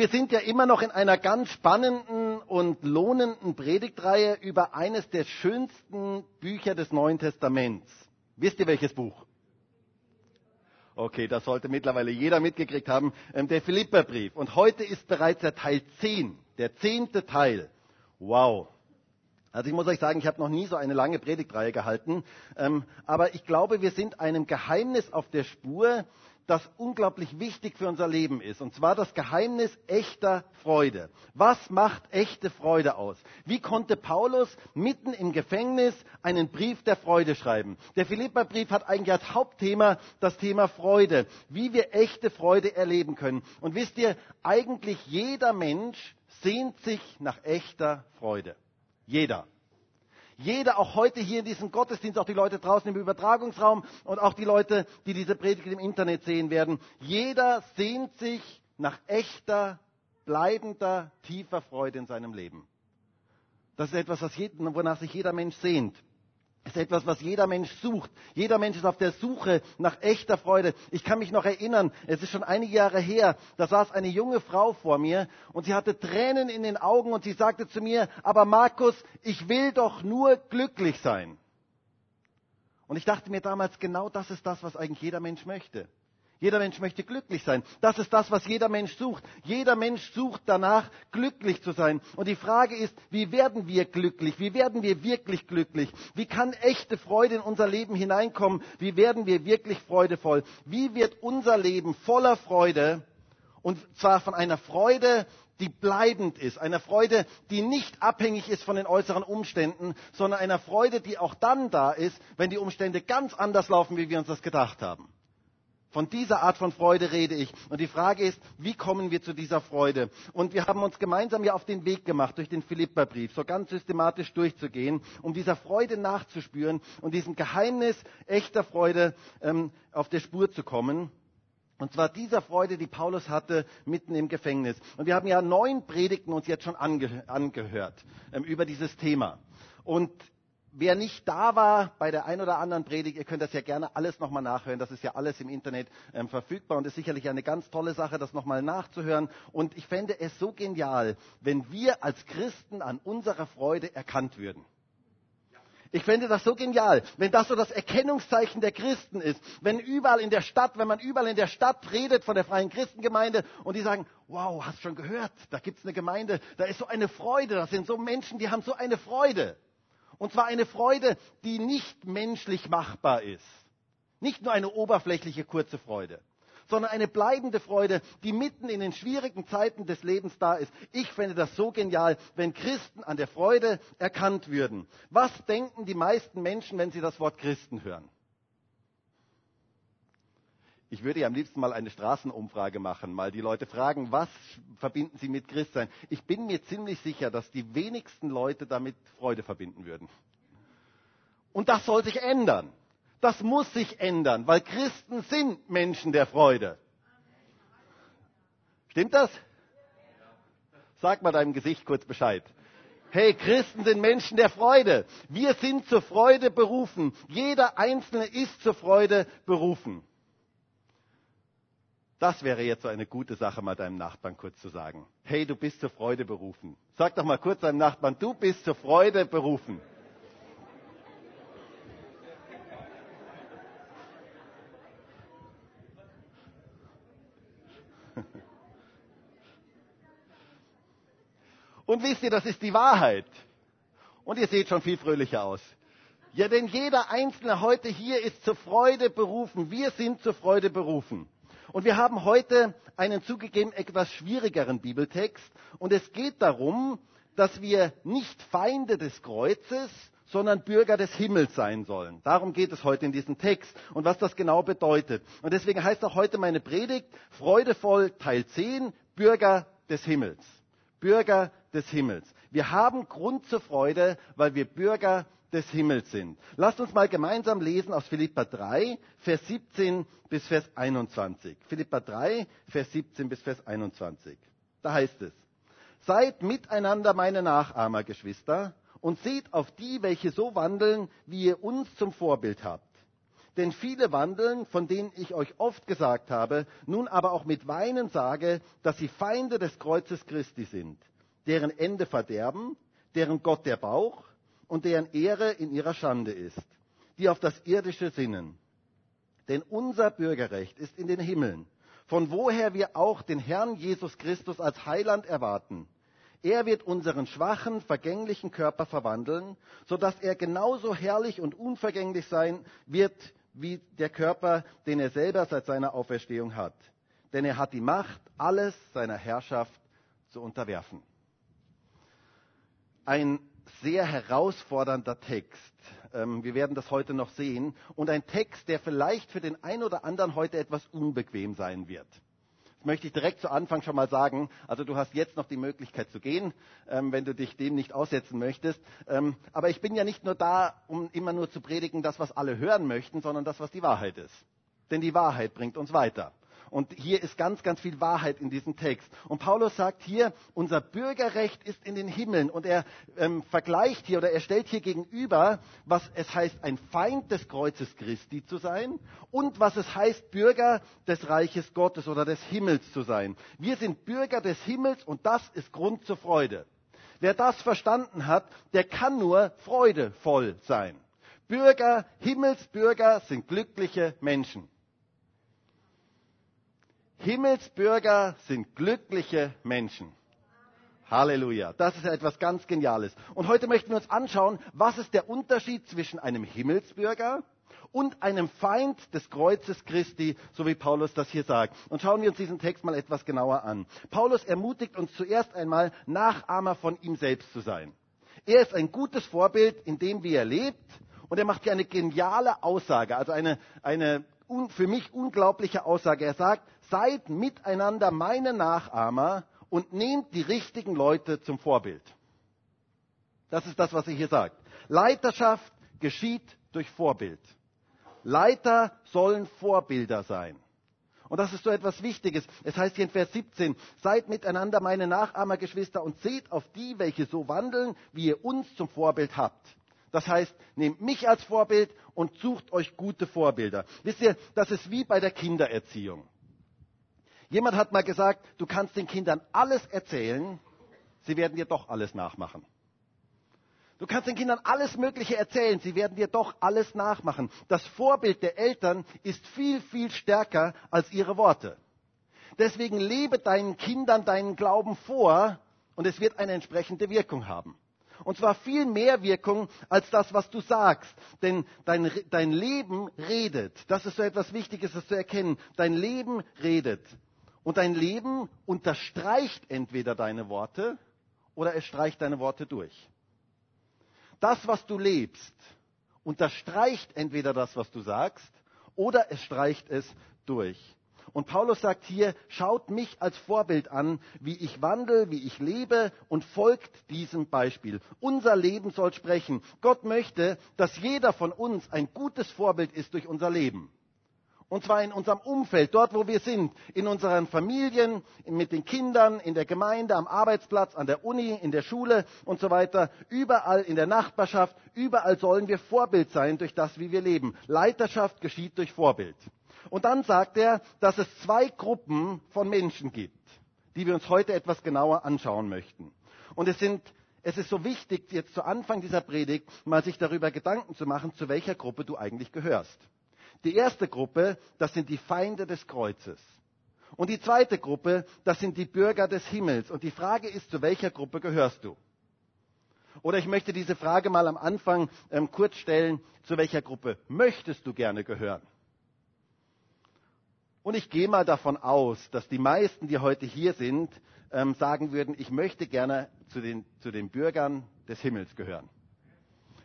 wir sind ja immer noch in einer ganz spannenden und lohnenden Predigtreihe über eines der schönsten Bücher des Neuen Testaments. Wisst ihr welches Buch? Okay, das sollte mittlerweile jeder mitgekriegt haben, ähm, der Philipperbrief. Und heute ist bereits der Teil 10, der zehnte Teil. Wow. Also ich muss euch sagen, ich habe noch nie so eine lange Predigtreihe gehalten, ähm, aber ich glaube, wir sind einem Geheimnis auf der Spur, das unglaublich wichtig für unser Leben ist. Und zwar das Geheimnis echter Freude. Was macht echte Freude aus? Wie konnte Paulus mitten im Gefängnis einen Brief der Freude schreiben? Der Philipperbrief hat eigentlich als Hauptthema das Thema Freude. Wie wir echte Freude erleben können. Und wisst ihr, eigentlich jeder Mensch sehnt sich nach echter Freude. Jeder. Jeder, auch heute hier in diesem Gottesdienst, auch die Leute draußen im Übertragungsraum und auch die Leute, die diese Predigt im Internet sehen werden, jeder sehnt sich nach echter, bleibender, tiefer Freude in seinem Leben. Das ist etwas, wonach sich jeder Mensch sehnt. Ist etwas, was jeder Mensch sucht. Jeder Mensch ist auf der Suche nach echter Freude. Ich kann mich noch erinnern, es ist schon einige Jahre her, da saß eine junge Frau vor mir und sie hatte Tränen in den Augen und sie sagte zu mir, aber Markus, ich will doch nur glücklich sein. Und ich dachte mir damals, genau das ist das, was eigentlich jeder Mensch möchte. Jeder Mensch möchte glücklich sein. Das ist das, was jeder Mensch sucht. Jeder Mensch sucht danach, glücklich zu sein. Und die Frage ist, wie werden wir glücklich? Wie werden wir wirklich glücklich? Wie kann echte Freude in unser Leben hineinkommen? Wie werden wir wirklich freudevoll? Wie wird unser Leben voller Freude? Und zwar von einer Freude, die bleibend ist, einer Freude, die nicht abhängig ist von den äußeren Umständen, sondern einer Freude, die auch dann da ist, wenn die Umstände ganz anders laufen, wie wir uns das gedacht haben. Von dieser Art von Freude rede ich. Und die Frage ist, wie kommen wir zu dieser Freude? Und wir haben uns gemeinsam ja auf den Weg gemacht, durch den Philipperbrief, so ganz systematisch durchzugehen, um dieser Freude nachzuspüren und diesem Geheimnis echter Freude ähm, auf der Spur zu kommen. Und zwar dieser Freude, die Paulus hatte mitten im Gefängnis. Und wir haben ja neun Predigten uns jetzt schon ange angehört ähm, über dieses Thema. Und Wer nicht da war bei der ein oder anderen Predigt, ihr könnt das ja gerne alles nochmal nachhören. Das ist ja alles im Internet ähm, verfügbar und ist sicherlich eine ganz tolle Sache, das nochmal nachzuhören. Und ich fände es so genial, wenn wir als Christen an unserer Freude erkannt würden. Ich fände das so genial, wenn das so das Erkennungszeichen der Christen ist. Wenn überall in der Stadt, wenn man überall in der Stadt redet von der freien Christengemeinde und die sagen, wow, hast schon gehört, da gibt's eine Gemeinde, da ist so eine Freude, das sind so Menschen, die haben so eine Freude. Und zwar eine Freude, die nicht menschlich machbar ist. Nicht nur eine oberflächliche kurze Freude, sondern eine bleibende Freude, die mitten in den schwierigen Zeiten des Lebens da ist. Ich fände das so genial, wenn Christen an der Freude erkannt würden. Was denken die meisten Menschen, wenn sie das Wort Christen hören? Ich würde ja am liebsten mal eine Straßenumfrage machen, mal die Leute fragen, was verbinden sie mit Christsein? Ich bin mir ziemlich sicher, dass die wenigsten Leute damit Freude verbinden würden. Und das soll sich ändern. Das muss sich ändern, weil Christen sind Menschen der Freude. Stimmt das? Sag mal deinem Gesicht kurz Bescheid. Hey, Christen sind Menschen der Freude. Wir sind zur Freude berufen. Jeder Einzelne ist zur Freude berufen. Das wäre jetzt so eine gute Sache, mal deinem Nachbarn kurz zu sagen. Hey, du bist zur Freude berufen. Sag doch mal kurz deinem Nachbarn, du bist zur Freude berufen. Und wisst ihr, das ist die Wahrheit. Und ihr seht schon viel fröhlicher aus. Ja, denn jeder Einzelne heute hier ist zur Freude berufen. Wir sind zur Freude berufen. Und wir haben heute einen zugegeben etwas schwierigeren Bibeltext. Und es geht darum, dass wir nicht Feinde des Kreuzes, sondern Bürger des Himmels sein sollen. Darum geht es heute in diesem Text und was das genau bedeutet. Und deswegen heißt auch heute meine Predigt Freudevoll Teil 10, Bürger des Himmels. Bürger des Himmels. Wir haben Grund zur Freude, weil wir Bürger des Himmels sind. Lasst uns mal gemeinsam lesen aus Philippa 3, Vers 17 bis Vers 21. Philippa 3, Vers 17 bis Vers 21. Da heißt es, Seid miteinander meine Nachahmer, Geschwister, und seht auf die, welche so wandeln, wie ihr uns zum Vorbild habt. Denn viele wandeln, von denen ich euch oft gesagt habe, nun aber auch mit Weinen sage, dass sie Feinde des Kreuzes Christi sind, deren Ende Verderben, deren Gott der Bauch und deren Ehre in ihrer Schande ist, die auf das Irdische sinnen. Denn unser Bürgerrecht ist in den Himmeln, von woher wir auch den Herrn Jesus Christus als Heiland erwarten. Er wird unseren schwachen, vergänglichen Körper verwandeln, so dass er genauso herrlich und unvergänglich sein wird wie der Körper, den er selber seit seiner Auferstehung hat. Denn er hat die Macht, alles seiner Herrschaft zu unterwerfen. Ein sehr herausfordernder Text. Ähm, wir werden das heute noch sehen. Und ein Text, der vielleicht für den einen oder anderen heute etwas unbequem sein wird. Das möchte ich direkt zu Anfang schon mal sagen. Also du hast jetzt noch die Möglichkeit zu gehen, ähm, wenn du dich dem nicht aussetzen möchtest. Ähm, aber ich bin ja nicht nur da, um immer nur zu predigen, das, was alle hören möchten, sondern das, was die Wahrheit ist. Denn die Wahrheit bringt uns weiter. Und hier ist ganz, ganz viel Wahrheit in diesem Text. Und Paulus sagt hier, unser Bürgerrecht ist in den Himmeln. Und er ähm, vergleicht hier oder er stellt hier gegenüber, was es heißt, ein Feind des Kreuzes Christi zu sein und was es heißt, Bürger des Reiches Gottes oder des Himmels zu sein. Wir sind Bürger des Himmels und das ist Grund zur Freude. Wer das verstanden hat, der kann nur freudevoll sein. Bürger, Himmelsbürger sind glückliche Menschen. Himmelsbürger sind glückliche Menschen. Halleluja. Das ist etwas ganz Geniales. Und heute möchten wir uns anschauen, was ist der Unterschied zwischen einem Himmelsbürger und einem Feind des Kreuzes Christi, so wie Paulus das hier sagt. Und schauen wir uns diesen Text mal etwas genauer an. Paulus ermutigt uns zuerst einmal, Nachahmer von ihm selbst zu sein. Er ist ein gutes Vorbild in dem, wie er lebt. Und er macht hier eine geniale Aussage, also eine, eine für mich unglaubliche Aussage. Er sagt, seid miteinander meine Nachahmer und nehmt die richtigen Leute zum Vorbild. Das ist das, was er hier sagt. Leiterschaft geschieht durch Vorbild. Leiter sollen Vorbilder sein. Und das ist so etwas Wichtiges. Es heißt hier in Vers 17, seid miteinander meine Nachahmer, Geschwister, und seht auf die, welche so wandeln, wie ihr uns zum Vorbild habt. Das heißt, nehmt mich als Vorbild und sucht euch gute Vorbilder. Wisst ihr, das ist wie bei der Kindererziehung. Jemand hat mal gesagt, du kannst den Kindern alles erzählen, sie werden dir doch alles nachmachen. Du kannst den Kindern alles Mögliche erzählen, sie werden dir doch alles nachmachen. Das Vorbild der Eltern ist viel, viel stärker als ihre Worte. Deswegen lebe deinen Kindern deinen Glauben vor und es wird eine entsprechende Wirkung haben. Und zwar viel mehr Wirkung als das, was du sagst. Denn dein, dein Leben redet. Das ist so etwas Wichtiges, das zu erkennen. Dein Leben redet. Und dein Leben unterstreicht entweder deine Worte oder es streicht deine Worte durch. Das, was du lebst, unterstreicht entweder das, was du sagst, oder es streicht es durch. Und Paulus sagt hier, schaut mich als Vorbild an, wie ich wandle, wie ich lebe und folgt diesem Beispiel. Unser Leben soll sprechen. Gott möchte, dass jeder von uns ein gutes Vorbild ist durch unser Leben. Und zwar in unserem Umfeld, dort wo wir sind, in unseren Familien, mit den Kindern, in der Gemeinde, am Arbeitsplatz, an der Uni, in der Schule und so weiter. Überall in der Nachbarschaft, überall sollen wir Vorbild sein durch das, wie wir leben. Leiterschaft geschieht durch Vorbild. Und dann sagt er, dass es zwei Gruppen von Menschen gibt, die wir uns heute etwas genauer anschauen möchten. Und es sind es ist so wichtig, jetzt zu Anfang dieser Predigt mal sich darüber Gedanken zu machen, zu welcher Gruppe du eigentlich gehörst. Die erste Gruppe, das sind die Feinde des Kreuzes. Und die zweite Gruppe, das sind die Bürger des Himmels. Und die Frage ist, zu welcher Gruppe gehörst du? Oder ich möchte diese Frage mal am Anfang ähm, kurz stellen, zu welcher Gruppe möchtest du gerne gehören? Und ich gehe mal davon aus, dass die meisten, die heute hier sind, ähm, sagen würden, ich möchte gerne zu den, zu den Bürgern des Himmels gehören.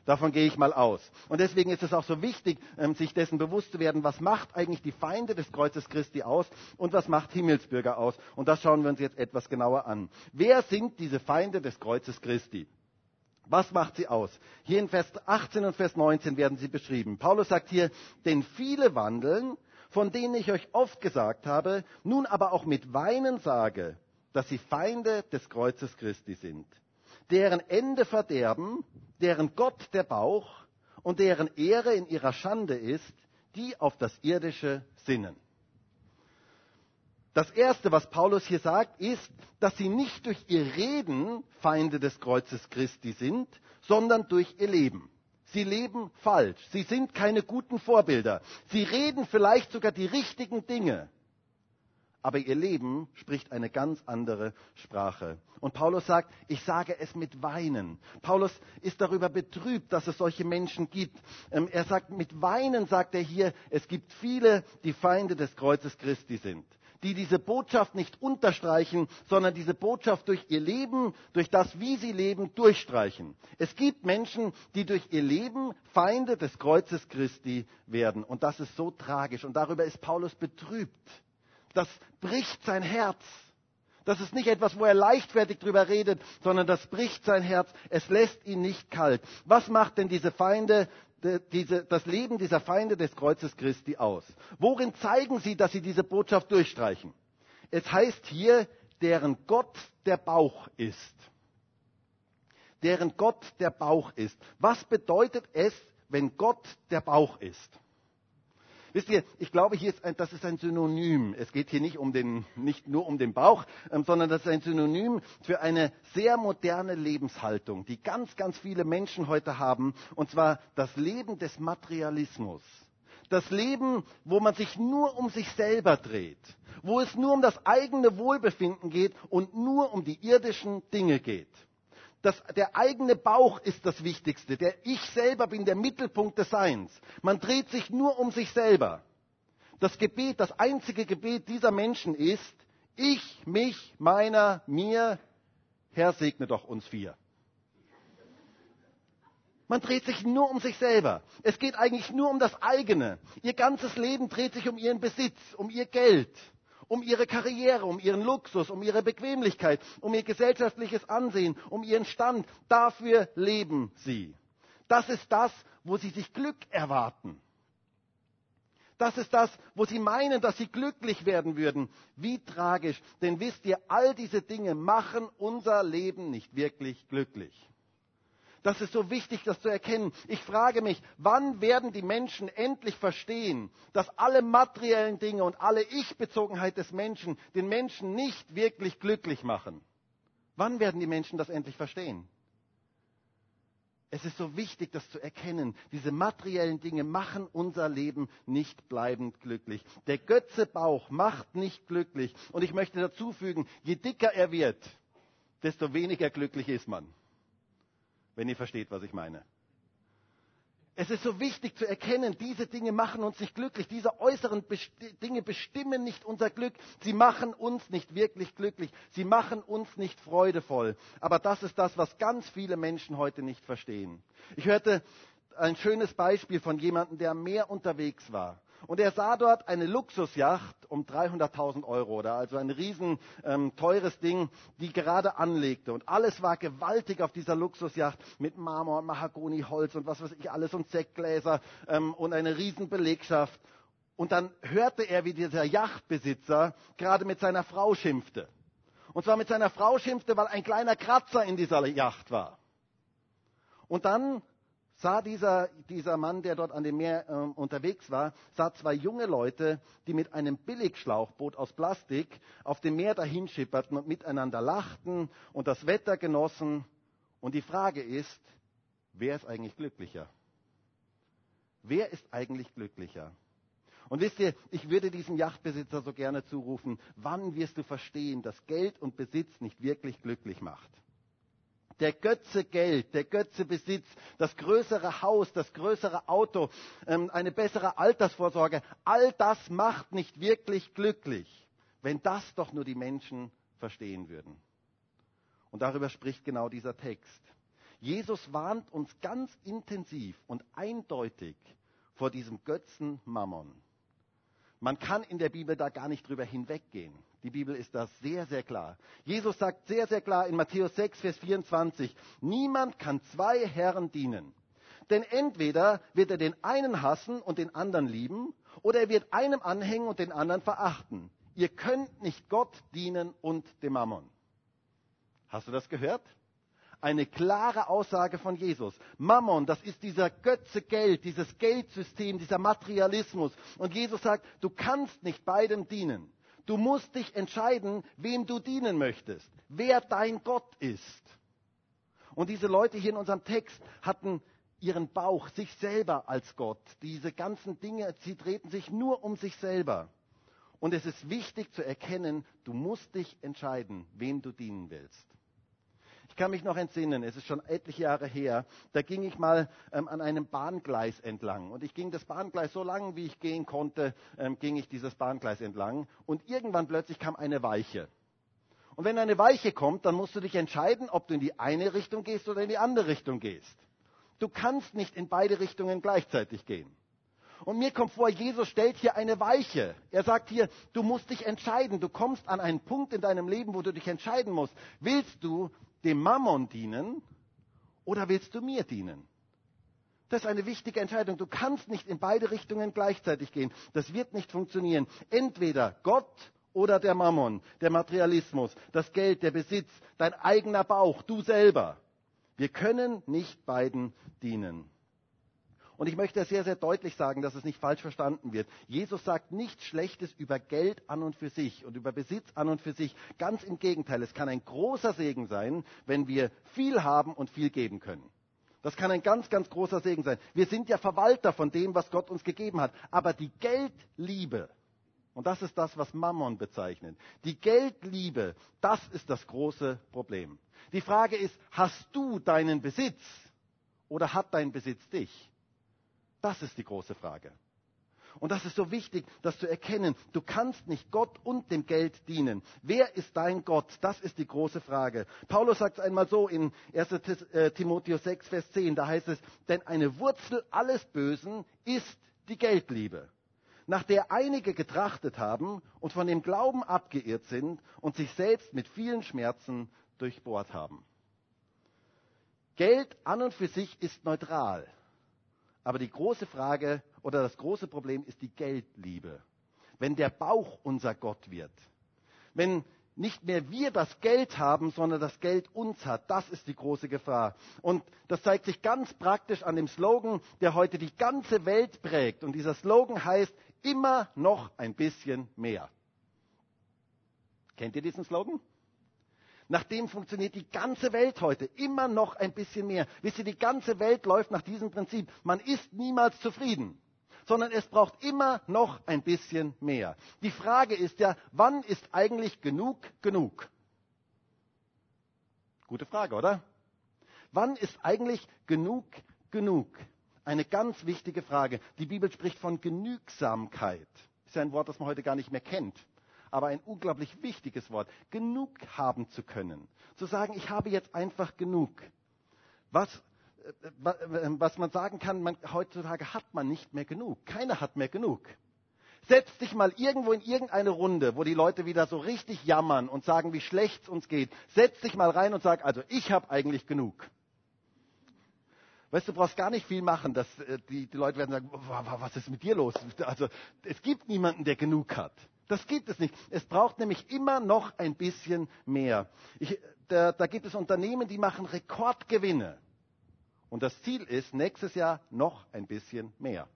Davon gehe ich mal aus. Und deswegen ist es auch so wichtig, ähm, sich dessen bewusst zu werden, was macht eigentlich die Feinde des Kreuzes Christi aus und was macht Himmelsbürger aus. Und das schauen wir uns jetzt etwas genauer an. Wer sind diese Feinde des Kreuzes Christi? Was macht sie aus? Hier in Vers 18 und Vers 19 werden sie beschrieben. Paulus sagt hier, denn viele wandeln von denen ich euch oft gesagt habe, nun aber auch mit Weinen sage, dass sie Feinde des Kreuzes Christi sind, deren Ende verderben, deren Gott der Bauch und deren Ehre in ihrer Schande ist, die auf das Irdische sinnen. Das Erste, was Paulus hier sagt, ist, dass sie nicht durch ihr Reden Feinde des Kreuzes Christi sind, sondern durch ihr Leben. Sie leben falsch. Sie sind keine guten Vorbilder. Sie reden vielleicht sogar die richtigen Dinge. Aber ihr Leben spricht eine ganz andere Sprache. Und Paulus sagt, ich sage es mit Weinen. Paulus ist darüber betrübt, dass es solche Menschen gibt. Ähm, er sagt, mit Weinen sagt er hier, es gibt viele, die Feinde des Kreuzes Christi sind die diese Botschaft nicht unterstreichen, sondern diese Botschaft durch ihr Leben, durch das, wie sie leben, durchstreichen. Es gibt Menschen, die durch ihr Leben Feinde des Kreuzes Christi werden. Und das ist so tragisch. Und darüber ist Paulus betrübt. Das bricht sein Herz. Das ist nicht etwas, wo er leichtfertig drüber redet, sondern das bricht sein Herz. Es lässt ihn nicht kalt. Was macht denn diese Feinde diese, das Leben dieser Feinde des Kreuzes Christi aus? Worin zeigen sie, dass sie diese Botschaft durchstreichen? Es heißt hier, deren Gott der Bauch ist. Deren Gott der Bauch ist. Was bedeutet es, wenn Gott der Bauch ist? Wisst ihr, ich glaube, hier ist ein, das ist ein Synonym. Es geht hier nicht, um den, nicht nur um den Bauch, ähm, sondern das ist ein Synonym für eine sehr moderne Lebenshaltung, die ganz, ganz viele Menschen heute haben, und zwar das Leben des Materialismus. Das Leben, wo man sich nur um sich selber dreht, wo es nur um das eigene Wohlbefinden geht und nur um die irdischen Dinge geht das, der eigene Bauch ist das Wichtigste. Der ich selber bin der Mittelpunkt des Seins. Man dreht sich nur um sich selber. Das Gebet, das einzige Gebet dieser Menschen ist, ich, mich, meiner, mir, Herr segne doch uns vier. Man dreht sich nur um sich selber. Es geht eigentlich nur um das eigene. Ihr ganzes Leben dreht sich um ihren Besitz, um ihr Geld um ihre Karriere, um ihren Luxus, um ihre Bequemlichkeit, um ihr gesellschaftliches Ansehen, um ihren Stand. Dafür leben sie. Das ist das, wo sie sich Glück erwarten. Das ist das, wo sie meinen, dass sie glücklich werden würden. Wie tragisch. Denn wisst ihr, all diese Dinge machen unser Leben nicht wirklich glücklich. Das ist so wichtig, das zu erkennen. Ich frage mich, wann werden die Menschen endlich verstehen, dass alle materiellen Dinge und alle Ich-Bezogenheit des Menschen den Menschen nicht wirklich glücklich machen? Wann werden die Menschen das endlich verstehen? Es ist so wichtig, das zu erkennen. Diese materiellen Dinge machen unser Leben nicht bleibend glücklich. Der Götzebauch macht nicht glücklich. Und ich möchte dazu fügen, je dicker er wird, desto weniger glücklich ist man wenn ihr versteht, was ich meine. Es ist so wichtig zu erkennen, diese Dinge machen uns nicht glücklich. Diese äußeren Dinge bestimmen nicht unser Glück. Sie machen uns nicht wirklich glücklich. Sie machen uns nicht freudevoll. Aber das ist das, was ganz viele Menschen heute nicht verstehen. Ich hörte ein schönes Beispiel von jemandem, der am Meer unterwegs war. Und er sah dort eine Luxusjacht um 300.000 Euro, oder also ein riesen ähm, teures Ding, die gerade anlegte. Und alles war gewaltig auf dieser Luxusjacht mit Marmor und Mahagoniholz und was weiß ich alles und Sektgläser ähm, und eine riesen Belegschaft. Und dann hörte er, wie dieser Yachtbesitzer gerade mit seiner Frau schimpfte. Und zwar mit seiner Frau schimpfte, weil ein kleiner Kratzer in dieser Yacht war. Und dann sah dieser, dieser Mann, der dort an dem Meer äh, unterwegs war, sah zwei junge Leute, die mit einem Billigschlauchboot aus Plastik auf dem Meer dahinschipperten und miteinander lachten und das Wetter genossen. Und die Frage ist, wer ist eigentlich glücklicher? Wer ist eigentlich glücklicher? Und wisst ihr, ich würde diesem Yachtbesitzer so gerne zurufen, wann wirst du verstehen, dass Geld und Besitz nicht wirklich glücklich macht? Der Götze Geld, der Götze Besitz, das größere Haus, das größere Auto, ähm, eine bessere Altersvorsorge, all das macht nicht wirklich glücklich, wenn das doch nur die Menschen verstehen würden. Und darüber spricht genau dieser Text. Jesus warnt uns ganz intensiv und eindeutig vor diesem Götzen Mammon. Man kann in der Bibel da gar nicht drüber hinweggehen. Die Bibel ist da sehr, sehr klar. Jesus sagt sehr, sehr klar in Matthäus 6, Vers 24, niemand kann zwei Herren dienen. Denn entweder wird er den einen hassen und den anderen lieben, oder er wird einem anhängen und den anderen verachten. Ihr könnt nicht Gott dienen und dem Mammon. Hast du das gehört? Eine klare Aussage von Jesus. Mammon, das ist dieser Götze Geld, dieses Geldsystem, dieser Materialismus. Und Jesus sagt, du kannst nicht beidem dienen. Du musst dich entscheiden, wem du dienen möchtest, wer dein Gott ist. Und diese Leute hier in unserem Text hatten ihren Bauch, sich selber als Gott. Diese ganzen Dinge, sie drehten sich nur um sich selber. Und es ist wichtig zu erkennen, du musst dich entscheiden, wem du dienen willst. Ich kann mich noch entsinnen, es ist schon etliche Jahre her, da ging ich mal ähm, an einem Bahngleis entlang. Und ich ging das Bahngleis so lang, wie ich gehen konnte, ähm, ging ich dieses Bahngleis entlang. Und irgendwann plötzlich kam eine Weiche. Und wenn eine Weiche kommt, dann musst du dich entscheiden, ob du in die eine Richtung gehst oder in die andere Richtung gehst. Du kannst nicht in beide Richtungen gleichzeitig gehen. Und mir kommt vor, Jesus stellt hier eine Weiche. Er sagt hier, du musst dich entscheiden. Du kommst an einen Punkt in deinem Leben, wo du dich entscheiden musst. Willst du dem Mammon dienen oder willst du mir dienen? Das ist eine wichtige Entscheidung. Du kannst nicht in beide Richtungen gleichzeitig gehen. Das wird nicht funktionieren. Entweder Gott oder der Mammon, der Materialismus, das Geld, der Besitz, dein eigener Bauch, du selber. Wir können nicht beiden dienen. Und ich möchte sehr, sehr deutlich sagen, dass es nicht falsch verstanden wird. Jesus sagt nichts Schlechtes über Geld an und für sich und über Besitz an und für sich. Ganz im Gegenteil, es kann ein großer Segen sein, wenn wir viel haben und viel geben können. Das kann ein ganz, ganz großer Segen sein. Wir sind ja Verwalter von dem, was Gott uns gegeben hat. Aber die Geldliebe, und das ist das, was Mammon bezeichnet, die Geldliebe, das ist das große Problem. Die Frage ist, hast du deinen Besitz oder hat dein Besitz dich? Das ist die große Frage. Und das ist so wichtig, das zu erkennen. Du kannst nicht Gott und dem Geld dienen. Wer ist dein Gott? Das ist die große Frage. Paulus sagt es einmal so in 1 äh, Timotheus 6, Vers 10. Da heißt es, denn eine Wurzel alles Bösen ist die Geldliebe, nach der einige getrachtet haben und von dem Glauben abgeirrt sind und sich selbst mit vielen Schmerzen durchbohrt haben. Geld an und für sich ist neutral. Aber die große Frage oder das große Problem ist die Geldliebe. Wenn der Bauch unser Gott wird, wenn nicht mehr wir das Geld haben, sondern das Geld uns hat, das ist die große Gefahr. Und das zeigt sich ganz praktisch an dem Slogan, der heute die ganze Welt prägt. Und dieser Slogan heißt immer noch ein bisschen mehr. Kennt ihr diesen Slogan? Nach dem funktioniert die ganze Welt heute immer noch ein bisschen mehr. Wisst ihr, die ganze Welt läuft nach diesem Prinzip. Man ist niemals zufrieden, sondern es braucht immer noch ein bisschen mehr. Die Frage ist ja, wann ist eigentlich genug genug? Gute Frage, oder? Wann ist eigentlich genug genug? Eine ganz wichtige Frage. Die Bibel spricht von Genügsamkeit. Ist ja ein Wort, das man heute gar nicht mehr kennt aber ein unglaublich wichtiges Wort, genug haben zu können. Zu sagen, ich habe jetzt einfach genug. Was, äh, äh, was man sagen kann, man, heutzutage hat man nicht mehr genug. Keiner hat mehr genug. Setz dich mal irgendwo in irgendeine Runde, wo die Leute wieder so richtig jammern und sagen, wie schlecht es uns geht. Setz dich mal rein und sag, also ich habe eigentlich genug. Weißt du, du brauchst gar nicht viel machen, dass äh, die, die Leute werden sagen, was ist mit dir los? Also es gibt niemanden, der genug hat. Das gibt es nicht. Es braucht nämlich immer noch ein bisschen mehr. Ich, da, da gibt es Unternehmen, die machen Rekordgewinne. Und das Ziel ist, nächstes Jahr noch ein bisschen mehr.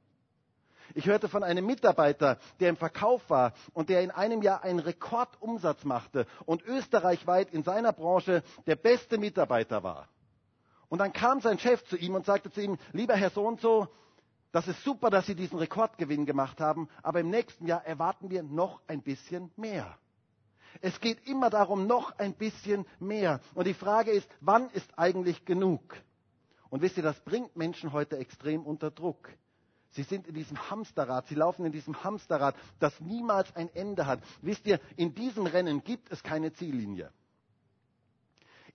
Ich hörte von einem Mitarbeiter, der im Verkauf war und der in einem Jahr einen Rekordumsatz machte und österreichweit in seiner Branche der beste Mitarbeiter war. Und dann kam sein Chef zu ihm und sagte zu ihm, lieber Herr So und so, das ist super, dass Sie diesen Rekordgewinn gemacht haben, aber im nächsten Jahr erwarten wir noch ein bisschen mehr. Es geht immer darum, noch ein bisschen mehr. Und die Frage ist, wann ist eigentlich genug? Und wisst ihr, das bringt Menschen heute extrem unter Druck. Sie sind in diesem Hamsterrad, sie laufen in diesem Hamsterrad, das niemals ein Ende hat. Wisst ihr, in diesem Rennen gibt es keine Ziellinie.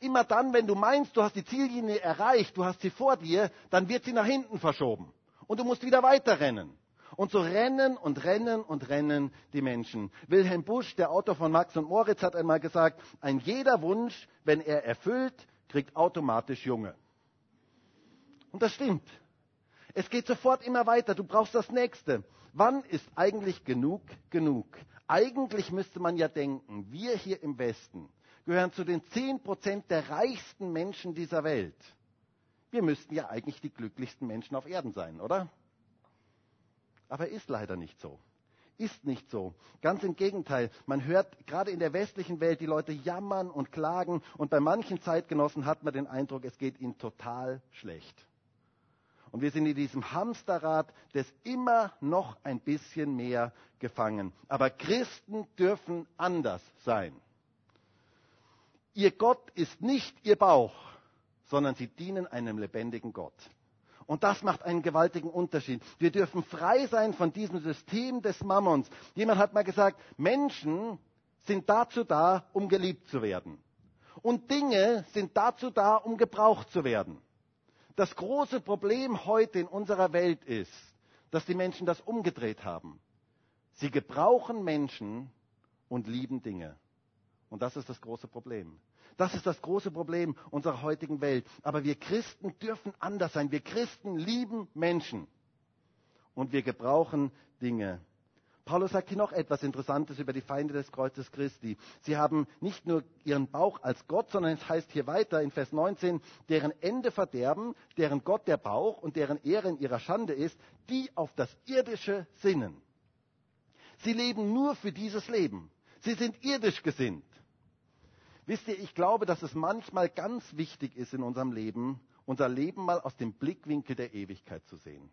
Immer dann, wenn du meinst, du hast die Ziellinie erreicht, du hast sie vor dir, dann wird sie nach hinten verschoben und du musst wieder weiterrennen. Und so rennen und rennen und rennen die Menschen. Wilhelm Busch, der Autor von Max und Moritz, hat einmal gesagt, ein jeder Wunsch, wenn er erfüllt, kriegt automatisch Junge. Und das stimmt. Es geht sofort immer weiter. Du brauchst das nächste. Wann ist eigentlich genug genug? Eigentlich müsste man ja denken, wir hier im Westen, gehören zu den 10% der reichsten Menschen dieser Welt. Wir müssten ja eigentlich die glücklichsten Menschen auf Erden sein, oder? Aber ist leider nicht so. Ist nicht so. Ganz im Gegenteil. Man hört gerade in der westlichen Welt die Leute jammern und klagen und bei manchen Zeitgenossen hat man den Eindruck, es geht ihnen total schlecht. Und wir sind in diesem Hamsterrad des immer noch ein bisschen mehr gefangen. Aber Christen dürfen anders sein. Ihr Gott ist nicht ihr Bauch, sondern sie dienen einem lebendigen Gott. Und das macht einen gewaltigen Unterschied. Wir dürfen frei sein von diesem System des Mammons. Jemand hat mal gesagt, Menschen sind dazu da, um geliebt zu werden. Und Dinge sind dazu da, um gebraucht zu werden. Das große Problem heute in unserer Welt ist, dass die Menschen das umgedreht haben. Sie gebrauchen Menschen und lieben Dinge. Und das ist das große Problem. Das ist das große Problem unserer heutigen Welt. Aber wir Christen dürfen anders sein. Wir Christen lieben Menschen. Und wir gebrauchen Dinge. Paulus sagt hier noch etwas Interessantes über die Feinde des Kreuzes Christi. Sie haben nicht nur ihren Bauch als Gott, sondern es heißt hier weiter in Vers 19, deren Ende verderben, deren Gott der Bauch und deren Ehre in ihrer Schande ist, die auf das Irdische sinnen. Sie leben nur für dieses Leben. Sie sind irdisch gesinnt. Wisst ihr, ich glaube, dass es manchmal ganz wichtig ist in unserem Leben, unser Leben mal aus dem Blickwinkel der Ewigkeit zu sehen.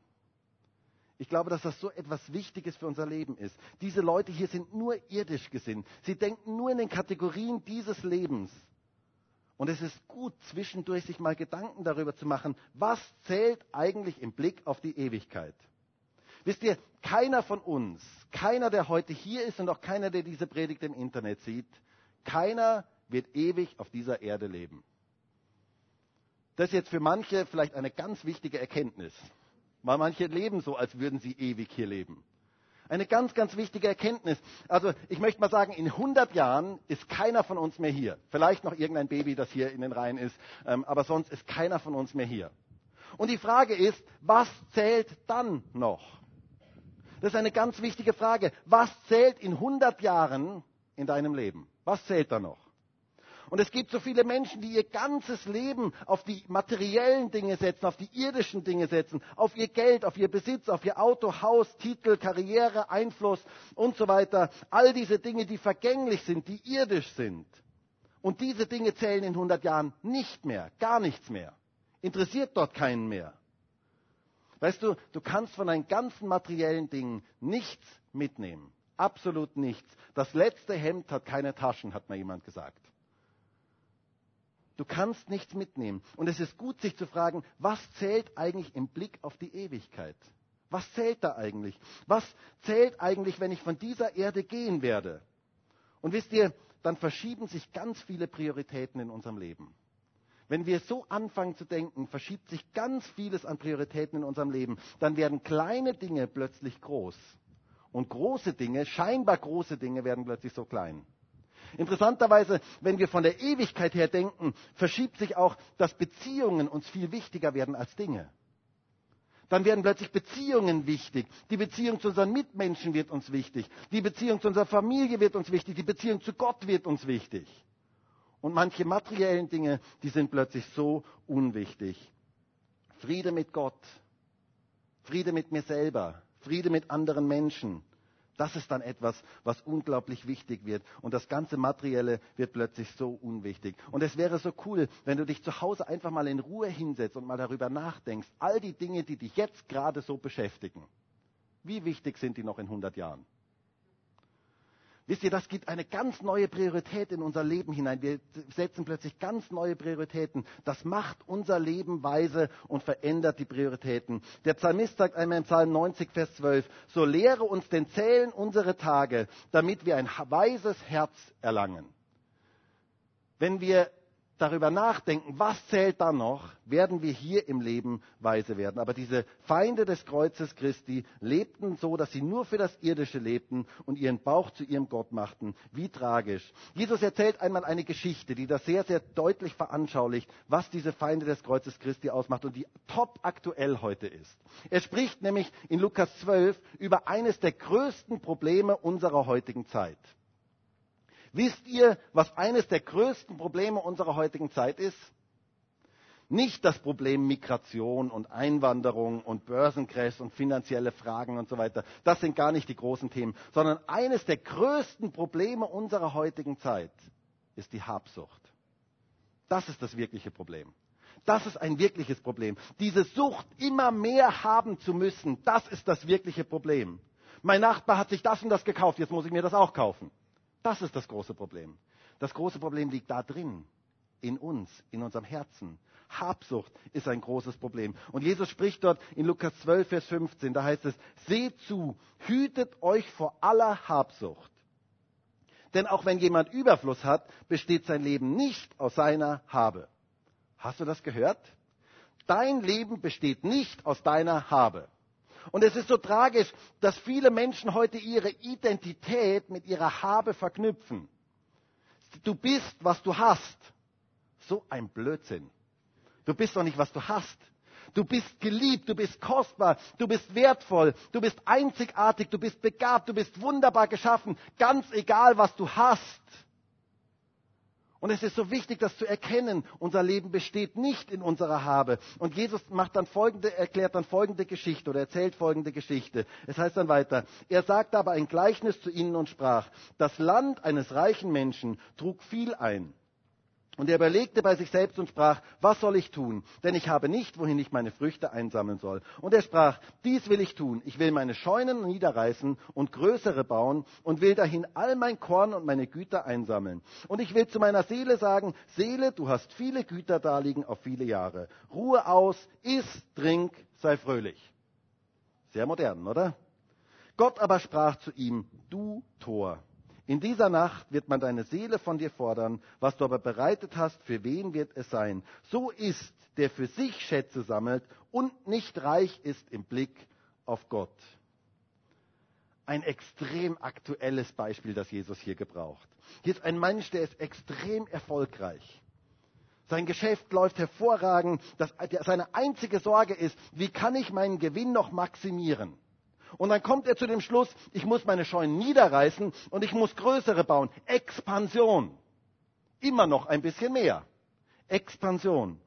Ich glaube, dass das so etwas Wichtiges für unser Leben ist. Diese Leute hier sind nur irdisch gesinnt. Sie denken nur in den Kategorien dieses Lebens. Und es ist gut, zwischendurch sich mal Gedanken darüber zu machen, was zählt eigentlich im Blick auf die Ewigkeit. Wisst ihr, keiner von uns, keiner, der heute hier ist und auch keiner, der diese Predigt im Internet sieht, keiner wird ewig auf dieser Erde leben. Das ist jetzt für manche vielleicht eine ganz wichtige Erkenntnis. Weil manche leben so, als würden sie ewig hier leben. Eine ganz, ganz wichtige Erkenntnis. Also ich möchte mal sagen, in 100 Jahren ist keiner von uns mehr hier. Vielleicht noch irgendein Baby, das hier in den Reihen ist, ähm, aber sonst ist keiner von uns mehr hier. Und die Frage ist, was zählt dann noch? Das ist eine ganz wichtige Frage. Was zählt in 100 Jahren in deinem Leben? Was zählt da noch? Und es gibt so viele Menschen, die ihr ganzes Leben auf die materiellen Dinge setzen, auf die irdischen Dinge setzen, auf ihr Geld, auf ihr Besitz, auf ihr Auto, Haus, Titel, Karriere, Einfluss und so weiter. All diese Dinge, die vergänglich sind, die irdisch sind. Und diese Dinge zählen in 100 Jahren nicht mehr, gar nichts mehr. Interessiert dort keinen mehr. Weißt du, du kannst von deinen ganzen materiellen Dingen nichts mitnehmen. Absolut nichts. Das letzte Hemd hat keine Taschen, hat mir jemand gesagt. Du kannst nichts mitnehmen. Und es ist gut, sich zu fragen, was zählt eigentlich im Blick auf die Ewigkeit? Was zählt da eigentlich? Was zählt eigentlich, wenn ich von dieser Erde gehen werde? Und wisst ihr, dann verschieben sich ganz viele Prioritäten in unserem Leben. Wenn wir so anfangen zu denken, verschiebt sich ganz vieles an Prioritäten in unserem Leben. Dann werden kleine Dinge plötzlich groß. Und große Dinge, scheinbar große Dinge, werden plötzlich so klein. Interessanterweise, wenn wir von der Ewigkeit her denken, verschiebt sich auch, dass Beziehungen uns viel wichtiger werden als Dinge. Dann werden plötzlich Beziehungen wichtig. Die Beziehung zu unseren Mitmenschen wird uns wichtig. Die Beziehung zu unserer Familie wird uns wichtig. Die Beziehung zu Gott wird uns wichtig. Und manche materiellen Dinge, die sind plötzlich so unwichtig. Friede mit Gott. Friede mit mir selber. Friede mit anderen Menschen. Das ist dann etwas, was unglaublich wichtig wird. Und das ganze Materielle wird plötzlich so unwichtig. Und es wäre so cool, wenn du dich zu Hause einfach mal in Ruhe hinsetzt und mal darüber nachdenkst. All die Dinge, die dich jetzt gerade so beschäftigen. Wie wichtig sind die noch in 100 Jahren? Wisst ihr, das gibt eine ganz neue Priorität in unser Leben hinein. Wir setzen plötzlich ganz neue Prioritäten. Das macht unser Leben weise und verändert die Prioritäten. Der Psalmist sagt einmal im Psalm 90, Vers 12, so lehre uns den Zählen unsere Tage, damit wir ein weises Herz erlangen. Wenn wir darüber nachdenken, was zählt dann noch, werden wir hier im Leben weise werden. Aber diese Feinde des Kreuzes Christi lebten so, dass sie nur für das Irdische lebten und ihren Bauch zu ihrem Gott machten. Wie tragisch. Jesus erzählt einmal eine Geschichte, die das sehr, sehr deutlich veranschaulicht, was diese Feinde des Kreuzes Christi ausmacht und die top aktuell heute ist. Er spricht nämlich in Lukas 12 über eines der größten Probleme unserer heutigen Zeit. Wisst ihr, was eines der größten Probleme unserer heutigen Zeit ist? Nicht das Problem Migration und Einwanderung und Börsencrash und finanzielle Fragen und so weiter. Das sind gar nicht die großen Themen, sondern eines der größten Probleme unserer heutigen Zeit ist die Habsucht. Das ist das wirkliche Problem. Das ist ein wirkliches Problem. Diese Sucht, immer mehr haben zu müssen, das ist das wirkliche Problem. Mein Nachbar hat sich das und das gekauft, jetzt muss ich mir das auch kaufen. Das ist das große Problem. Das große Problem liegt da drin, in uns, in unserem Herzen. Habsucht ist ein großes Problem. Und Jesus spricht dort in Lukas 12, Vers 15, da heißt es, seht zu, hütet euch vor aller Habsucht. Denn auch wenn jemand Überfluss hat, besteht sein Leben nicht aus seiner Habe. Hast du das gehört? Dein Leben besteht nicht aus deiner Habe. Und es ist so tragisch, dass viele Menschen heute ihre Identität mit ihrer Habe verknüpfen. Du bist, was du hast. So ein Blödsinn. Du bist doch nicht, was du hast. Du bist geliebt, du bist kostbar, du bist wertvoll, du bist einzigartig, du bist begabt, du bist wunderbar geschaffen, ganz egal, was du hast. Und es ist so wichtig, das zu erkennen. Unser Leben besteht nicht in unserer Habe. Und Jesus macht dann folgende, erklärt dann folgende Geschichte oder erzählt folgende Geschichte. Es heißt dann weiter, er sagte aber ein Gleichnis zu ihnen und sprach, das Land eines reichen Menschen trug viel ein. Und er überlegte bei sich selbst und sprach, was soll ich tun? Denn ich habe nicht, wohin ich meine Früchte einsammeln soll. Und er sprach, dies will ich tun. Ich will meine Scheunen niederreißen und größere bauen und will dahin all mein Korn und meine Güter einsammeln. Und ich will zu meiner Seele sagen, Seele, du hast viele Güter daliegen auf viele Jahre. Ruhe aus, iss, trink, sei fröhlich. Sehr modern, oder? Gott aber sprach zu ihm, du Tor. In dieser Nacht wird man deine Seele von dir fordern. Was du aber bereitet hast, für wen wird es sein? So ist, der für sich Schätze sammelt und nicht reich ist im Blick auf Gott. Ein extrem aktuelles Beispiel, das Jesus hier gebraucht. Hier ist ein Mensch, der ist extrem erfolgreich. Sein Geschäft läuft hervorragend. Das, seine einzige Sorge ist, wie kann ich meinen Gewinn noch maximieren? Und dann kommt er zu dem Schluss, ich muss meine Scheunen niederreißen und ich muss größere bauen. Expansion. Immer noch ein bisschen mehr. Expansion.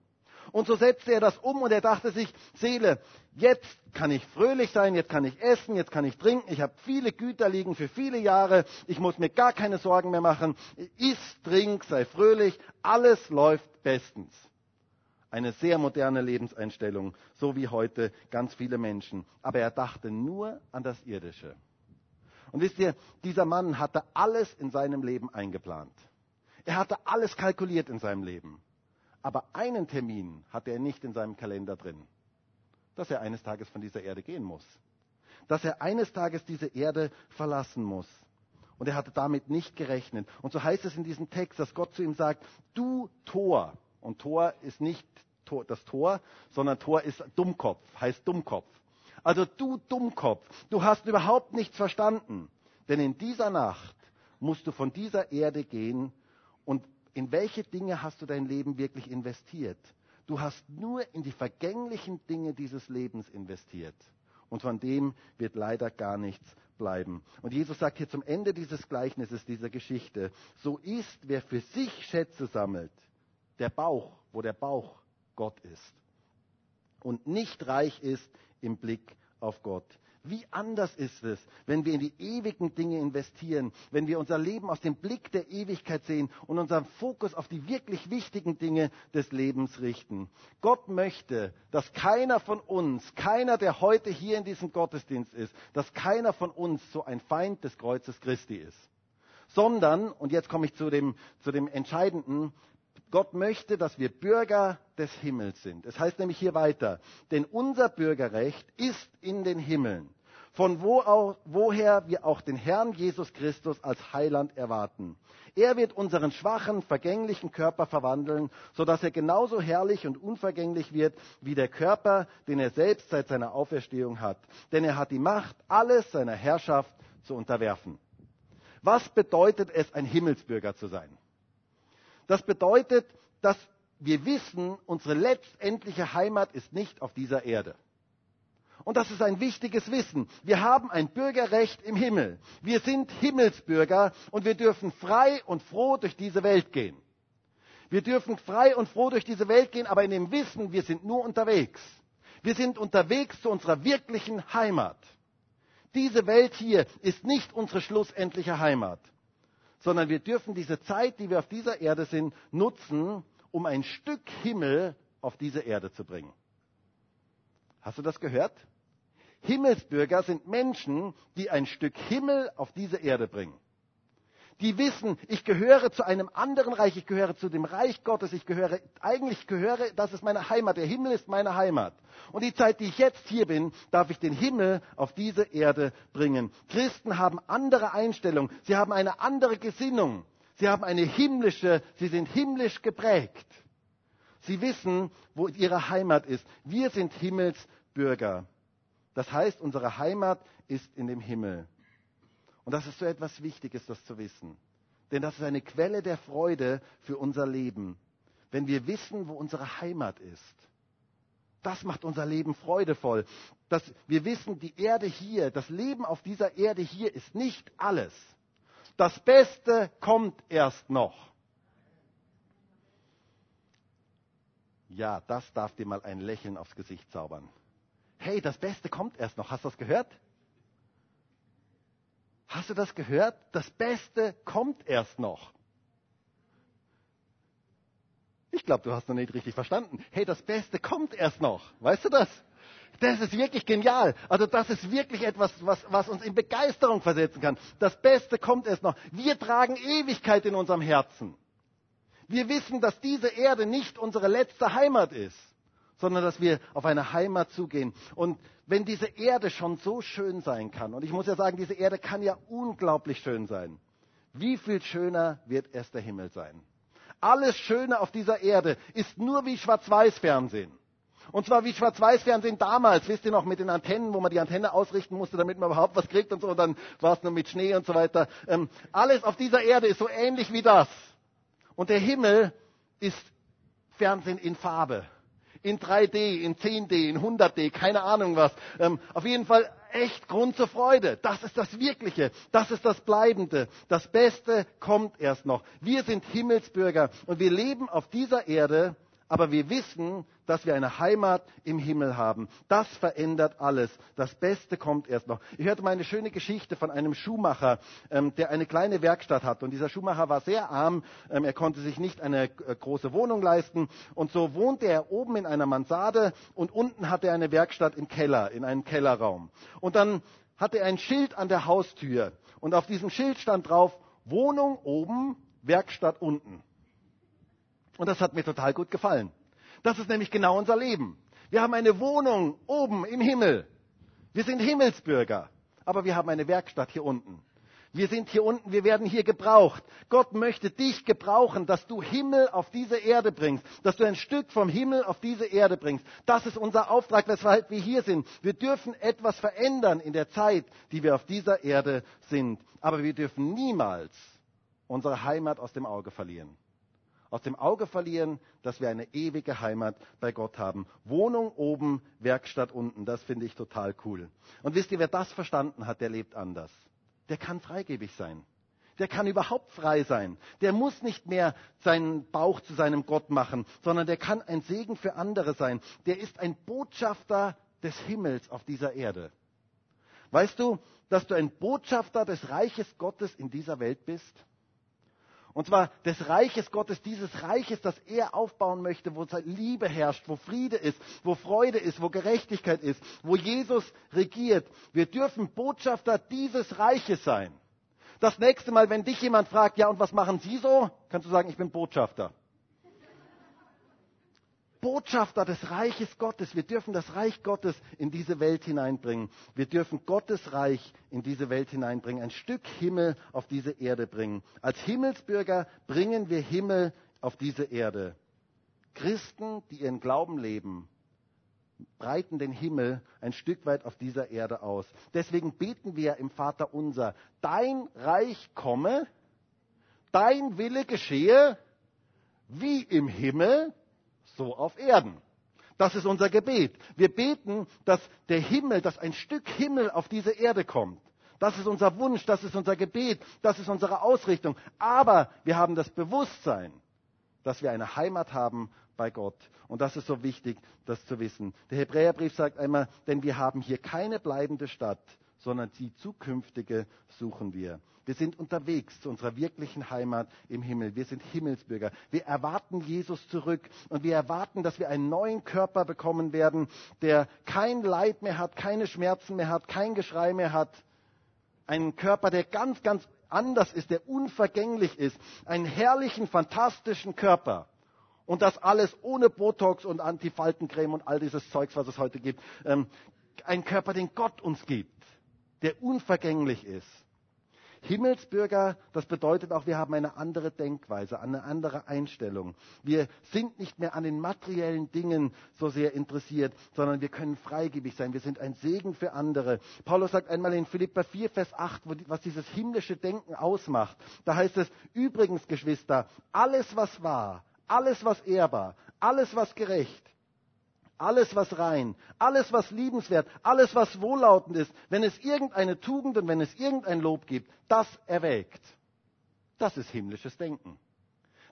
Und so setzte er das um und er dachte sich, Seele, jetzt kann ich fröhlich sein, jetzt kann ich essen, jetzt kann ich trinken, ich habe viele Güter liegen für viele Jahre, ich muss mir gar keine Sorgen mehr machen. Iss, trink, sei fröhlich, alles läuft bestens. Eine sehr moderne Lebenseinstellung, so wie heute ganz viele Menschen. Aber er dachte nur an das Irdische. Und wisst ihr, dieser Mann hatte alles in seinem Leben eingeplant. Er hatte alles kalkuliert in seinem Leben. Aber einen Termin hatte er nicht in seinem Kalender drin. Dass er eines Tages von dieser Erde gehen muss. Dass er eines Tages diese Erde verlassen muss. Und er hatte damit nicht gerechnet. Und so heißt es in diesem Text, dass Gott zu ihm sagt, du Tor. Und Tor ist nicht das Tor, sondern Tor ist Dummkopf, heißt Dummkopf. Also du Dummkopf, du hast überhaupt nichts verstanden. Denn in dieser Nacht musst du von dieser Erde gehen und in welche Dinge hast du dein Leben wirklich investiert? Du hast nur in die vergänglichen Dinge dieses Lebens investiert. Und von dem wird leider gar nichts bleiben. Und Jesus sagt hier zum Ende dieses Gleichnisses, dieser Geschichte, so ist, wer für sich Schätze sammelt, der Bauch, wo der Bauch Gott ist und nicht reich ist im Blick auf Gott. Wie anders ist es, wenn wir in die ewigen Dinge investieren, wenn wir unser Leben aus dem Blick der Ewigkeit sehen und unseren Fokus auf die wirklich wichtigen Dinge des Lebens richten. Gott möchte, dass keiner von uns, keiner, der heute hier in diesem Gottesdienst ist, dass keiner von uns so ein Feind des Kreuzes Christi ist. Sondern, und jetzt komme ich zu dem, zu dem Entscheidenden, Gott möchte, dass wir Bürger des Himmels sind. Es heißt nämlich hier weiter, denn unser Bürgerrecht ist in den Himmeln, von wo auch, woher wir auch den Herrn Jesus Christus als Heiland erwarten. Er wird unseren schwachen, vergänglichen Körper verwandeln, sodass er genauso herrlich und unvergänglich wird wie der Körper, den er selbst seit seiner Auferstehung hat. Denn er hat die Macht, alles seiner Herrschaft zu unterwerfen. Was bedeutet es, ein Himmelsbürger zu sein? Das bedeutet, dass wir wissen, unsere letztendliche Heimat ist nicht auf dieser Erde. Und das ist ein wichtiges Wissen. Wir haben ein Bürgerrecht im Himmel. Wir sind Himmelsbürger und wir dürfen frei und froh durch diese Welt gehen. Wir dürfen frei und froh durch diese Welt gehen, aber in dem Wissen, wir sind nur unterwegs. Wir sind unterwegs zu unserer wirklichen Heimat. Diese Welt hier ist nicht unsere schlussendliche Heimat, sondern wir dürfen diese Zeit, die wir auf dieser Erde sind, nutzen, um ein Stück Himmel auf diese Erde zu bringen. Hast du das gehört? Himmelsbürger sind Menschen, die ein Stück Himmel auf diese Erde bringen. Die wissen, ich gehöre zu einem anderen Reich, ich gehöre zu dem Reich Gottes, ich gehöre, eigentlich gehöre, das ist meine Heimat, der Himmel ist meine Heimat. Und die Zeit, die ich jetzt hier bin, darf ich den Himmel auf diese Erde bringen. Christen haben andere Einstellungen, sie haben eine andere Gesinnung, sie haben eine himmlische, sie sind himmlisch geprägt. Sie wissen, wo ihre Heimat ist. Wir sind Himmelsbürger. Das heißt, unsere Heimat ist in dem Himmel. Und das ist so etwas Wichtiges, das zu wissen. Denn das ist eine Quelle der Freude für unser Leben, wenn wir wissen, wo unsere Heimat ist. Das macht unser Leben freudevoll. Dass wir wissen, die Erde hier, das Leben auf dieser Erde hier ist nicht alles. Das Beste kommt erst noch. Ja, das darf dir mal ein Lächeln aufs Gesicht zaubern. Hey, das Beste kommt erst noch. Hast du das gehört? Hast du das gehört? Das Beste kommt erst noch. Ich glaube, du hast noch nicht richtig verstanden. Hey, das Beste kommt erst noch. Weißt du das? Das ist wirklich genial. Also das ist wirklich etwas, was, was uns in Begeisterung versetzen kann. Das Beste kommt erst noch. Wir tragen Ewigkeit in unserem Herzen. Wir wissen, dass diese Erde nicht unsere letzte Heimat ist sondern dass wir auf eine Heimat zugehen. Und wenn diese Erde schon so schön sein kann, und ich muss ja sagen, diese Erde kann ja unglaublich schön sein, wie viel schöner wird erst der Himmel sein? Alles Schöne auf dieser Erde ist nur wie Schwarz-Weiß-Fernsehen. Und zwar wie Schwarz-Weiß-Fernsehen damals, wisst ihr noch, mit den Antennen, wo man die Antenne ausrichten musste, damit man überhaupt was kriegt und so, und dann war es nur mit Schnee und so weiter. Ähm, alles auf dieser Erde ist so ähnlich wie das. Und der Himmel ist Fernsehen in Farbe in 3D, in 10D, in 100D, keine Ahnung was. Ähm, auf jeden Fall echt Grund zur Freude. Das ist das Wirkliche. Das ist das Bleibende. Das Beste kommt erst noch. Wir sind Himmelsbürger und wir leben auf dieser Erde aber wir wissen, dass wir eine Heimat im Himmel haben. Das verändert alles. Das Beste kommt erst noch. Ich hörte mal eine schöne Geschichte von einem Schuhmacher, ähm, der eine kleine Werkstatt hat. Und dieser Schuhmacher war sehr arm. Ähm, er konnte sich nicht eine äh, große Wohnung leisten. Und so wohnte er oben in einer Mansarde und unten hatte er eine Werkstatt im Keller, in einem Kellerraum. Und dann hatte er ein Schild an der Haustür. Und auf diesem Schild stand drauf, Wohnung oben, Werkstatt unten. Und das hat mir total gut gefallen. Das ist nämlich genau unser Leben. Wir haben eine Wohnung oben im Himmel. Wir sind Himmelsbürger. Aber wir haben eine Werkstatt hier unten. Wir sind hier unten, wir werden hier gebraucht. Gott möchte dich gebrauchen, dass du Himmel auf diese Erde bringst, dass du ein Stück vom Himmel auf diese Erde bringst. Das ist unser Auftrag, weshalb wir hier sind. Wir dürfen etwas verändern in der Zeit, die wir auf dieser Erde sind. Aber wir dürfen niemals unsere Heimat aus dem Auge verlieren aus dem Auge verlieren, dass wir eine ewige Heimat bei Gott haben. Wohnung oben, Werkstatt unten. Das finde ich total cool. Und wisst ihr, wer das verstanden hat, der lebt anders. Der kann freigebig sein. Der kann überhaupt frei sein. Der muss nicht mehr seinen Bauch zu seinem Gott machen, sondern der kann ein Segen für andere sein. Der ist ein Botschafter des Himmels auf dieser Erde. Weißt du, dass du ein Botschafter des Reiches Gottes in dieser Welt bist? Und zwar des Reiches Gottes, dieses Reiches, das er aufbauen möchte, wo Liebe herrscht, wo Friede ist, wo Freude ist, wo Gerechtigkeit ist, wo Jesus regiert. Wir dürfen Botschafter dieses Reiches sein. Das nächste Mal, wenn dich jemand fragt, ja, und was machen Sie so? Kannst du sagen, ich bin Botschafter. Botschafter des Reiches Gottes. Wir dürfen das Reich Gottes in diese Welt hineinbringen. Wir dürfen Gottes Reich in diese Welt hineinbringen, ein Stück Himmel auf diese Erde bringen. Als Himmelsbürger bringen wir Himmel auf diese Erde. Christen, die ihren Glauben leben, breiten den Himmel ein Stück weit auf dieser Erde aus. Deswegen beten wir im Vater unser, dein Reich komme, dein Wille geschehe, wie im Himmel, so auf Erden. Das ist unser Gebet. Wir beten, dass der Himmel, dass ein Stück Himmel auf diese Erde kommt. Das ist unser Wunsch, das ist unser Gebet, das ist unsere Ausrichtung. Aber wir haben das Bewusstsein, dass wir eine Heimat haben bei Gott. Und das ist so wichtig, das zu wissen. Der Hebräerbrief sagt einmal, denn wir haben hier keine bleibende Stadt, sondern die zukünftige suchen wir. Wir sind unterwegs zu unserer wirklichen Heimat im Himmel. Wir sind Himmelsbürger. Wir erwarten Jesus zurück und wir erwarten, dass wir einen neuen Körper bekommen werden, der kein Leid mehr hat, keine Schmerzen mehr hat, kein Geschrei mehr hat. Einen Körper, der ganz, ganz anders ist, der unvergänglich ist. Einen herrlichen, fantastischen Körper. Und das alles ohne Botox und Antifaltencreme und all dieses Zeugs, was es heute gibt. Ähm, ein Körper, den Gott uns gibt, der unvergänglich ist. Himmelsbürger, das bedeutet auch, wir haben eine andere Denkweise, eine andere Einstellung. Wir sind nicht mehr an den materiellen Dingen so sehr interessiert, sondern wir können freigebig sein. Wir sind ein Segen für andere. Paulus sagt einmal in Philippa 4, Vers 8, was dieses himmlische Denken ausmacht. Da heißt es, übrigens, Geschwister, alles was wahr, alles was ehrbar, alles was gerecht, alles was rein, alles was liebenswert, alles was wohllautend ist, wenn es irgendeine Tugend und wenn es irgendein Lob gibt, das erwägt. Das ist himmlisches Denken.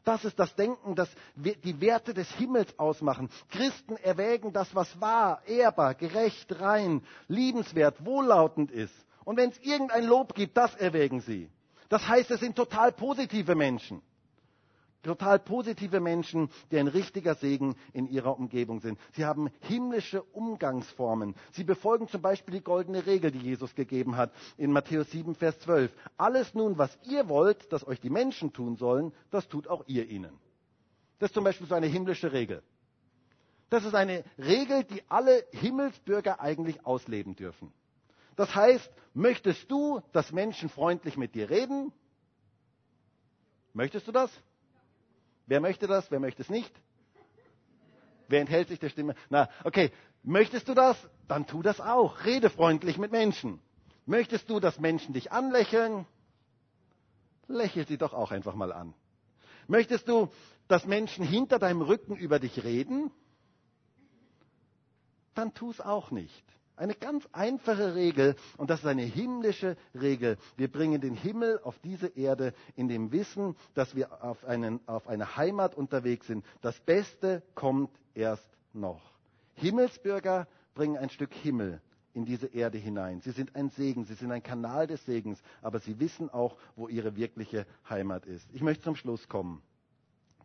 Das ist das Denken, das die Werte des Himmels ausmachen. Christen erwägen das, was wahr, ehrbar, gerecht, rein, liebenswert, wohllautend ist. Und wenn es irgendein Lob gibt, das erwägen sie. Das heißt, es sind total positive Menschen total positive Menschen, die ein richtiger Segen in ihrer Umgebung sind. Sie haben himmlische Umgangsformen. Sie befolgen zum Beispiel die goldene Regel, die Jesus gegeben hat in Matthäus 7, Vers 12. Alles nun, was ihr wollt, dass euch die Menschen tun sollen, das tut auch ihr ihnen. Das ist zum Beispiel so eine himmlische Regel. Das ist eine Regel, die alle Himmelsbürger eigentlich ausleben dürfen. Das heißt, möchtest du, dass Menschen freundlich mit dir reden? Möchtest du das? Wer möchte das? Wer möchte es nicht? Wer enthält sich der Stimme? Na, okay. Möchtest du das? Dann tu das auch. Rede freundlich mit Menschen. Möchtest du, dass Menschen dich anlächeln? Lächel sie doch auch einfach mal an. Möchtest du, dass Menschen hinter deinem Rücken über dich reden? Dann tu es auch nicht. Eine ganz einfache Regel und das ist eine himmlische Regel. Wir bringen den Himmel auf diese Erde in dem Wissen, dass wir auf, einen, auf eine Heimat unterwegs sind. Das Beste kommt erst noch. Himmelsbürger bringen ein Stück Himmel in diese Erde hinein. Sie sind ein Segen, sie sind ein Kanal des Segens, aber sie wissen auch, wo ihre wirkliche Heimat ist. Ich möchte zum Schluss kommen.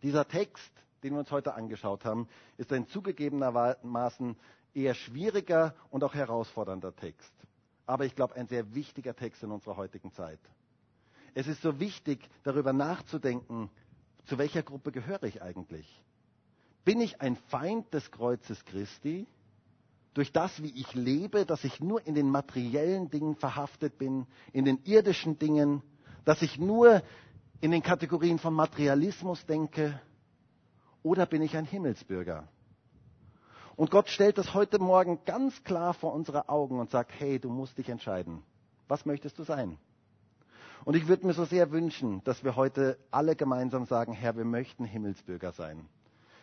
Dieser Text, den wir uns heute angeschaut haben, ist ein zugegebenermaßen eher schwieriger und auch herausfordernder Text. Aber ich glaube, ein sehr wichtiger Text in unserer heutigen Zeit. Es ist so wichtig, darüber nachzudenken, zu welcher Gruppe gehöre ich eigentlich? Bin ich ein Feind des Kreuzes Christi? Durch das, wie ich lebe, dass ich nur in den materiellen Dingen verhaftet bin, in den irdischen Dingen, dass ich nur in den Kategorien von Materialismus denke? Oder bin ich ein Himmelsbürger? Und Gott stellt das heute Morgen ganz klar vor unsere Augen und sagt, hey, du musst dich entscheiden. Was möchtest du sein? Und ich würde mir so sehr wünschen, dass wir heute alle gemeinsam sagen, Herr, wir möchten Himmelsbürger sein.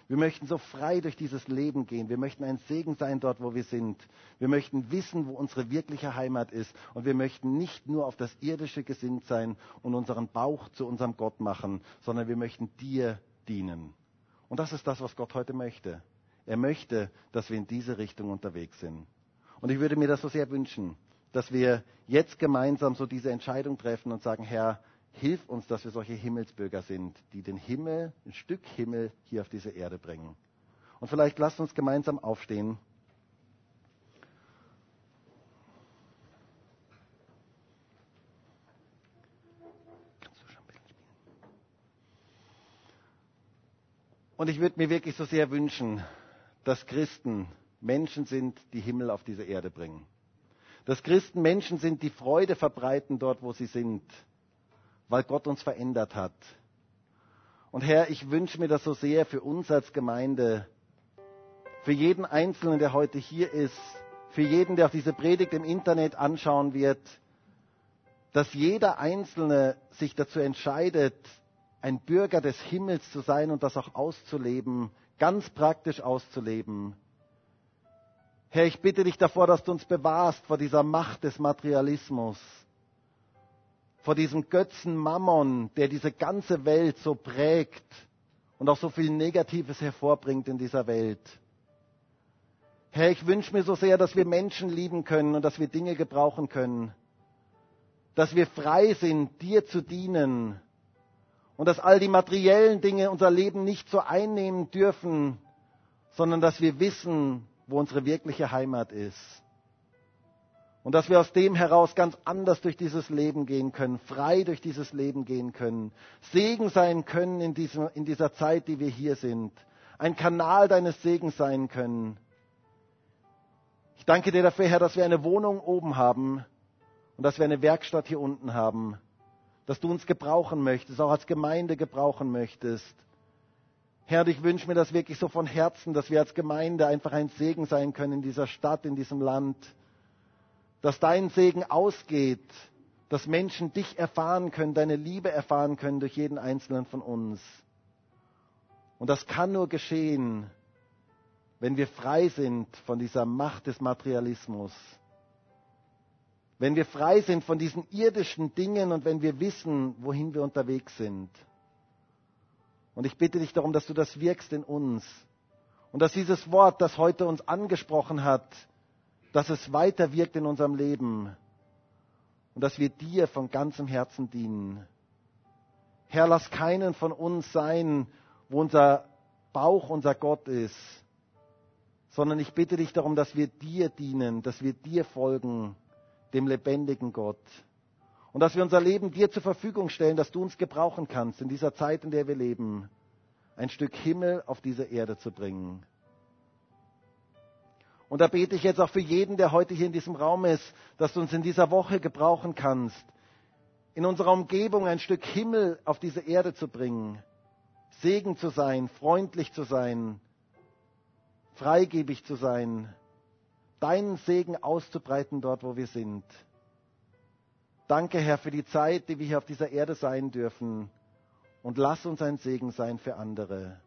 Wir möchten so frei durch dieses Leben gehen. Wir möchten ein Segen sein dort, wo wir sind. Wir möchten wissen, wo unsere wirkliche Heimat ist. Und wir möchten nicht nur auf das Irdische gesinnt sein und unseren Bauch zu unserem Gott machen, sondern wir möchten dir dienen. Und das ist das, was Gott heute möchte. Er möchte, dass wir in diese Richtung unterwegs sind. Und ich würde mir das so sehr wünschen, dass wir jetzt gemeinsam so diese Entscheidung treffen und sagen, Herr, hilf uns, dass wir solche Himmelsbürger sind, die den Himmel, ein Stück Himmel hier auf diese Erde bringen. Und vielleicht lasst uns gemeinsam aufstehen. Und ich würde mir wirklich so sehr wünschen, dass Christen Menschen sind, die Himmel auf diese Erde bringen. Dass Christen Menschen sind, die Freude verbreiten dort, wo sie sind, weil Gott uns verändert hat. Und Herr, ich wünsche mir das so sehr für uns als Gemeinde, für jeden Einzelnen, der heute hier ist, für jeden, der auch diese Predigt im Internet anschauen wird, dass jeder Einzelne sich dazu entscheidet, ein Bürger des Himmels zu sein und das auch auszuleben, ganz praktisch auszuleben, Herr, ich bitte dich davor, dass du uns bewahrst vor dieser Macht des Materialismus, vor diesem Götzen Mammon, der diese ganze Welt so prägt und auch so viel Negatives hervorbringt in dieser Welt. Herr, ich wünsche mir so sehr, dass wir Menschen lieben können und dass wir Dinge gebrauchen können, dass wir frei sind, dir zu dienen und dass all die materiellen Dinge unser Leben nicht so einnehmen dürfen, sondern dass wir wissen, wo unsere wirkliche Heimat ist. Und dass wir aus dem heraus ganz anders durch dieses Leben gehen können, frei durch dieses Leben gehen können, Segen sein können in, diesem, in dieser Zeit, die wir hier sind, ein Kanal deines Segens sein können. Ich danke dir dafür, Herr, dass wir eine Wohnung oben haben und dass wir eine Werkstatt hier unten haben, dass du uns gebrauchen möchtest, auch als Gemeinde gebrauchen möchtest. Herr, ich wünsche mir das wirklich so von Herzen, dass wir als Gemeinde einfach ein Segen sein können in dieser Stadt, in diesem Land. Dass dein Segen ausgeht, dass Menschen dich erfahren können, deine Liebe erfahren können durch jeden einzelnen von uns. Und das kann nur geschehen, wenn wir frei sind von dieser Macht des Materialismus. Wenn wir frei sind von diesen irdischen Dingen und wenn wir wissen, wohin wir unterwegs sind. Und ich bitte dich darum, dass du das wirkst in uns. Und dass dieses Wort, das heute uns angesprochen hat, dass es weiter wirkt in unserem Leben. Und dass wir dir von ganzem Herzen dienen. Herr, lass keinen von uns sein, wo unser Bauch unser Gott ist, sondern ich bitte dich darum, dass wir dir dienen, dass wir dir folgen, dem lebendigen Gott. Und dass wir unser Leben dir zur Verfügung stellen, dass du uns gebrauchen kannst in dieser Zeit, in der wir leben, ein Stück Himmel auf diese Erde zu bringen. Und da bete ich jetzt auch für jeden, der heute hier in diesem Raum ist, dass du uns in dieser Woche gebrauchen kannst, in unserer Umgebung ein Stück Himmel auf diese Erde zu bringen, Segen zu sein, freundlich zu sein, freigebig zu sein, deinen Segen auszubreiten dort, wo wir sind. Danke, Herr, für die Zeit, die wir hier auf dieser Erde sein dürfen. Und lass uns ein Segen sein für andere.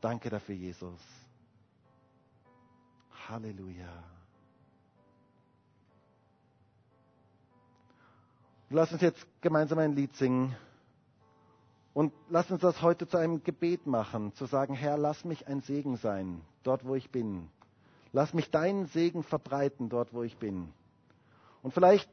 Danke dafür, Jesus. Halleluja. Lass uns jetzt gemeinsam ein Lied singen. Und lass uns das heute zu einem Gebet machen, zu sagen, Herr, lass mich ein Segen sein, dort wo ich bin. Lass mich deinen Segen verbreiten, dort wo ich bin. Und vielleicht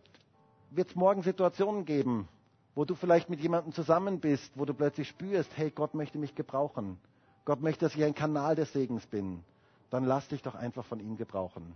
wird es morgen Situationen geben, wo du vielleicht mit jemandem zusammen bist, wo du plötzlich spürst, hey, Gott möchte mich gebrauchen. Gott möchte, dass ich ein Kanal des Segens bin. Dann lass dich doch einfach von ihm gebrauchen.